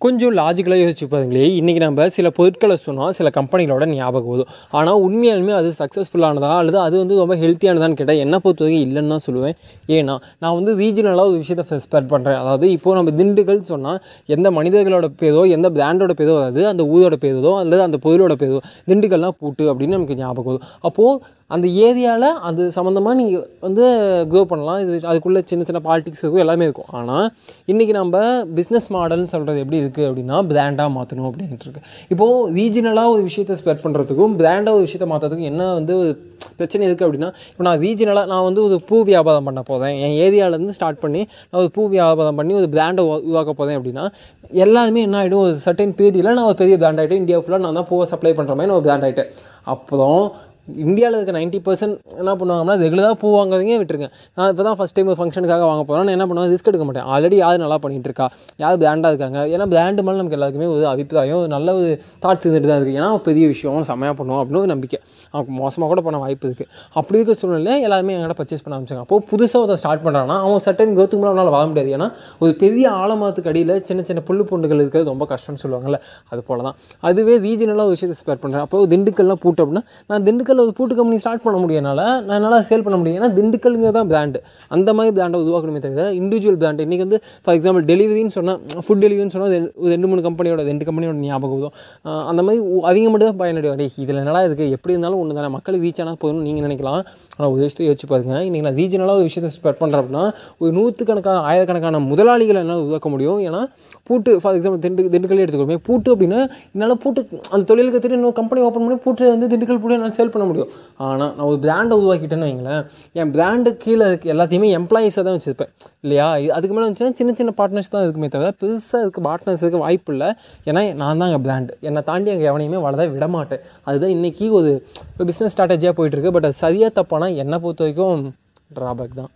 கொஞ்சம் லாஜிக்கலாக யோசிச்சு பாருங்களே. இன்றைக்கி நம்ம சில பொருட்களை சொன்னால் சில கம்பெனிகளோட ஞாபகம் வரும் ஆனால் உண்மையாலுமே அது சக்ஸஸ்ஃபுல்லானதா அல்லது அது வந்து ரொம்ப ஹெல்த்தியானதான்னு கேட்டால் என்ன பொறுத்த வரைக்கும் இல்லைன்னு தான் சொல்லுவேன். ஏன்னா நான் வந்து ரீஜனலாக ஒரு விஷயத்தை ஸ்ப்ரெட் பண்ணுறேன் அதாவது இப்போது நம்ம திண்டுக்கல் சொன்னால் எந்த மனிதர்களோட பேரோ எந்த பிராண்டோட பேரோ அதாவது அந்த ஊரோட பேரோ அல்லது அந்த பொருளோட பேரோ திண்டுக்கல்லாம் பூட்டு அப்படின்னு நமக்கு ஞாபகம் வரும் அப்போது அந்த ஏரியாவில் அது சம்மந்தமாக நீங்கள் வந்து க்ரோ பண்ணலாம். இது அதுக்குள்ளே சின்ன சின்ன பாலிடிக்ஸ் இருக்கும் எல்லாமே இருக்கும். ஆனால் இன்றைக்கி நம்ம பிஸ்னஸ் மாடல்னு சொல்கிறது எப்படி இருக்குது அப்படின்னா பிராண்டாக மாற்றணும் அப்படின்ட்டு இருக்கு. இப்போது ரீஜினலாக ஒரு விஷயத்தை ஸ்ப்ரெட் பண்ணுறதுக்கும் பிராண்டாக ஒரு விஷயத்தை மாற்றுறதுக்கும் என்ன வந்து ஒரு பிரச்சனை இருக்குது அப்படின்னா இப்போ நான் ரீஜினலாக நான் வந்து ஒரு பூ வியாபாரம் பண்ண போகிறேன் என் ஏரியாவிலேருந்து ஸ்டார்ட் பண்ணி நான் ஒரு பூ வியாபாரம் பண்ணி ஒரு பிராண்டை உருவாக்க போகிறேன் அப்படின்னா எல்லாருமே என்ன ஆகிடும் ஒரு சர்டன் பீரியடில் நான் ஒரு பெரிய பிராண்ட் ஆகிட்டேன் இந்தியா ஃபுல்லாக நான் தான் பூவை சப்ளை பண்ணுற மாதிரி நான் ஒரு பிராண்ட் ஆகிட்டேன் அப்புறம் இந்தியாவில் இருக்க நைன்ட்டி பர்சன்ட் என்ன பண்ணுவாங்கன்னா ரெகுலராக பூ வாங்குறதே விட்டுருங்க. நான் இப்போ தான் ஃபஸ்ட் டைம் ஒரு ஃபங்க்ஷனுக்காக வாங்க போகிறேன் நான் என்ன பண்ணுவேன்? ரிஸ்க் எடுக்க மாட்டேன். ஆல்ரெடி யார் நல்லா பண்ணிகிட்டு இருக்கா யார் பிராண்டாக இருக்காங்க? ஏன்னா பிராண்டு மேலே நமக்கு எல்லாருக்குமே ஒரு அபிப்பிராயம் ஒரு நல்ல ஒரு தாட்ஸ் இருந்துட்டு தான் இருக்குது ஏன்னா பெரிய விஷயம் செம்மையாக பண்ணுவோம் அப்படின்னு ஒரு நம்பிக்கை. அவன் மோசமாக கூட பண்ண வாய்ப்பு இருக்குது அப்படி இருக்க சூழ்நிலை எல்லாருமே என்கிட்ட பர்ச்சேஸ் பண்ண ஆரம்பிச்சாங்க. அப்போது புதுசாக ஒருத்தன் ஸ்டார்ட் பண்ணுறான்னா அவன் சட்டன் கோத்துக்கு மேலே அவனால் வர முடியாது. ஏன்னா ஒரு பெரிய ஆழமரத்துக்கு அடியில் சின்ன சின்ன புல்லு பூண்டுகள் இருக்கிறது ரொம்ப கஷ்டம்னு சொல்லுவாங்கல்ல அது போல தான் அதுவே ரீஜனலாக ஒரு விஷயத்தை ஸ்பேர் பண்ணுறேன் அப்போ திண்டுக்கல்லாம் பூட்டு அப்படின்னா நான் திண்டுக்கல்ல ஒரு பூட்டு கம்பெனி ஸ்டார்ட் பண்ண முடியனால நான் என்னால் சேல் பண்ண முடியும். ஏன்னா திண்டுக்கல்ங்க தான் பிராண்டு அந்த மாதிரி பிராண்டை உருவாக்கணுமே தவிர இண்டிவிஜுவல் பிராண்ட் இன்றைக்கி வந்து ஃபார் எக்ஸாம்பிள் டெலிவரின்னு சொன்னால் ஃபுட் டெலிவரின்னு சொன்னால் ரெண்டு- ஒரு ரெண்டு மூணு கம்பெனியோட ரெண்டு கம்பெனியோட ஞாபகம் வரும். அந்த மாதிரி அவங்க மட்டும் தான் பயனடைவாங்க இதில் என்னடா இருக்குது எப்படி இருந்தாலும் ஒன்று தானே மக்களுக்கு ரீச் ஆனால் போதும்னு நீங்கள் நினைக்கலாம். ஆனால் ஒரு விஷயத்தை யோசிச்சு பாருங்க. இன்றைக்கி நான் ரீஜனலாக ஒரு விஷயத்தை ஸ்ப்ரெட் பண்ணுறேன் அப்படின்னா ஒரு நூற்றுக்கணக்கான ஆயிரக்கணக்கான முதலாளிகளை என்னால் உருவாக்க முடியும். ஏன்னா பூட்டு ஃபார் எக்ஸாம்பிள் திண்டு திண்டுக்கல்லே எடுத்துக்கோமே பூட்டு அப்படின்னா என்னால் பூட்டு அந்த தொழிலுக்கு திட்டு இன்னொரு கம்பெனி ஓப்பன் பண்ணி பூட்டு வந்து திண்டுக்கல் பூட்டு என்னால் சேல் பண்ண முடியும். ஆனால் நான் ஒரு பிராண்டை உருவாக்கிட்டேன்னு வைங்களேன் என் பிராண்டு கீழே இருக்க எல்லாத்தையுமே எம்ப்ளாயீஸாக தான் வச்சுருப்பேன். இல்லையா? அதுக்கு மேலே வந்துச்சுன்னா சின்ன சின்ன பார்ட்னர்ஸ் தான் இருக்குமே தவிர பெருசாக இருக்க பார்ட்னர்ஸ் இருக்க வாய்ப்பு இல்லை. ஏன்னா நான் தான் அங்கே பிராண்டு என்னை தாண்டி அங்கே எவனையுமே வளர விட மாட்டேன். அதுதான் இன்றைக்கி ஒரு பிஸ்னஸ் ஸ்ட்ராட்டஜியாக போயிட்டுருக்கு பட் அது சரியாக தப்பானா என்னை பொறுத்த வரைக்கும் ட்ராபேக் தான்.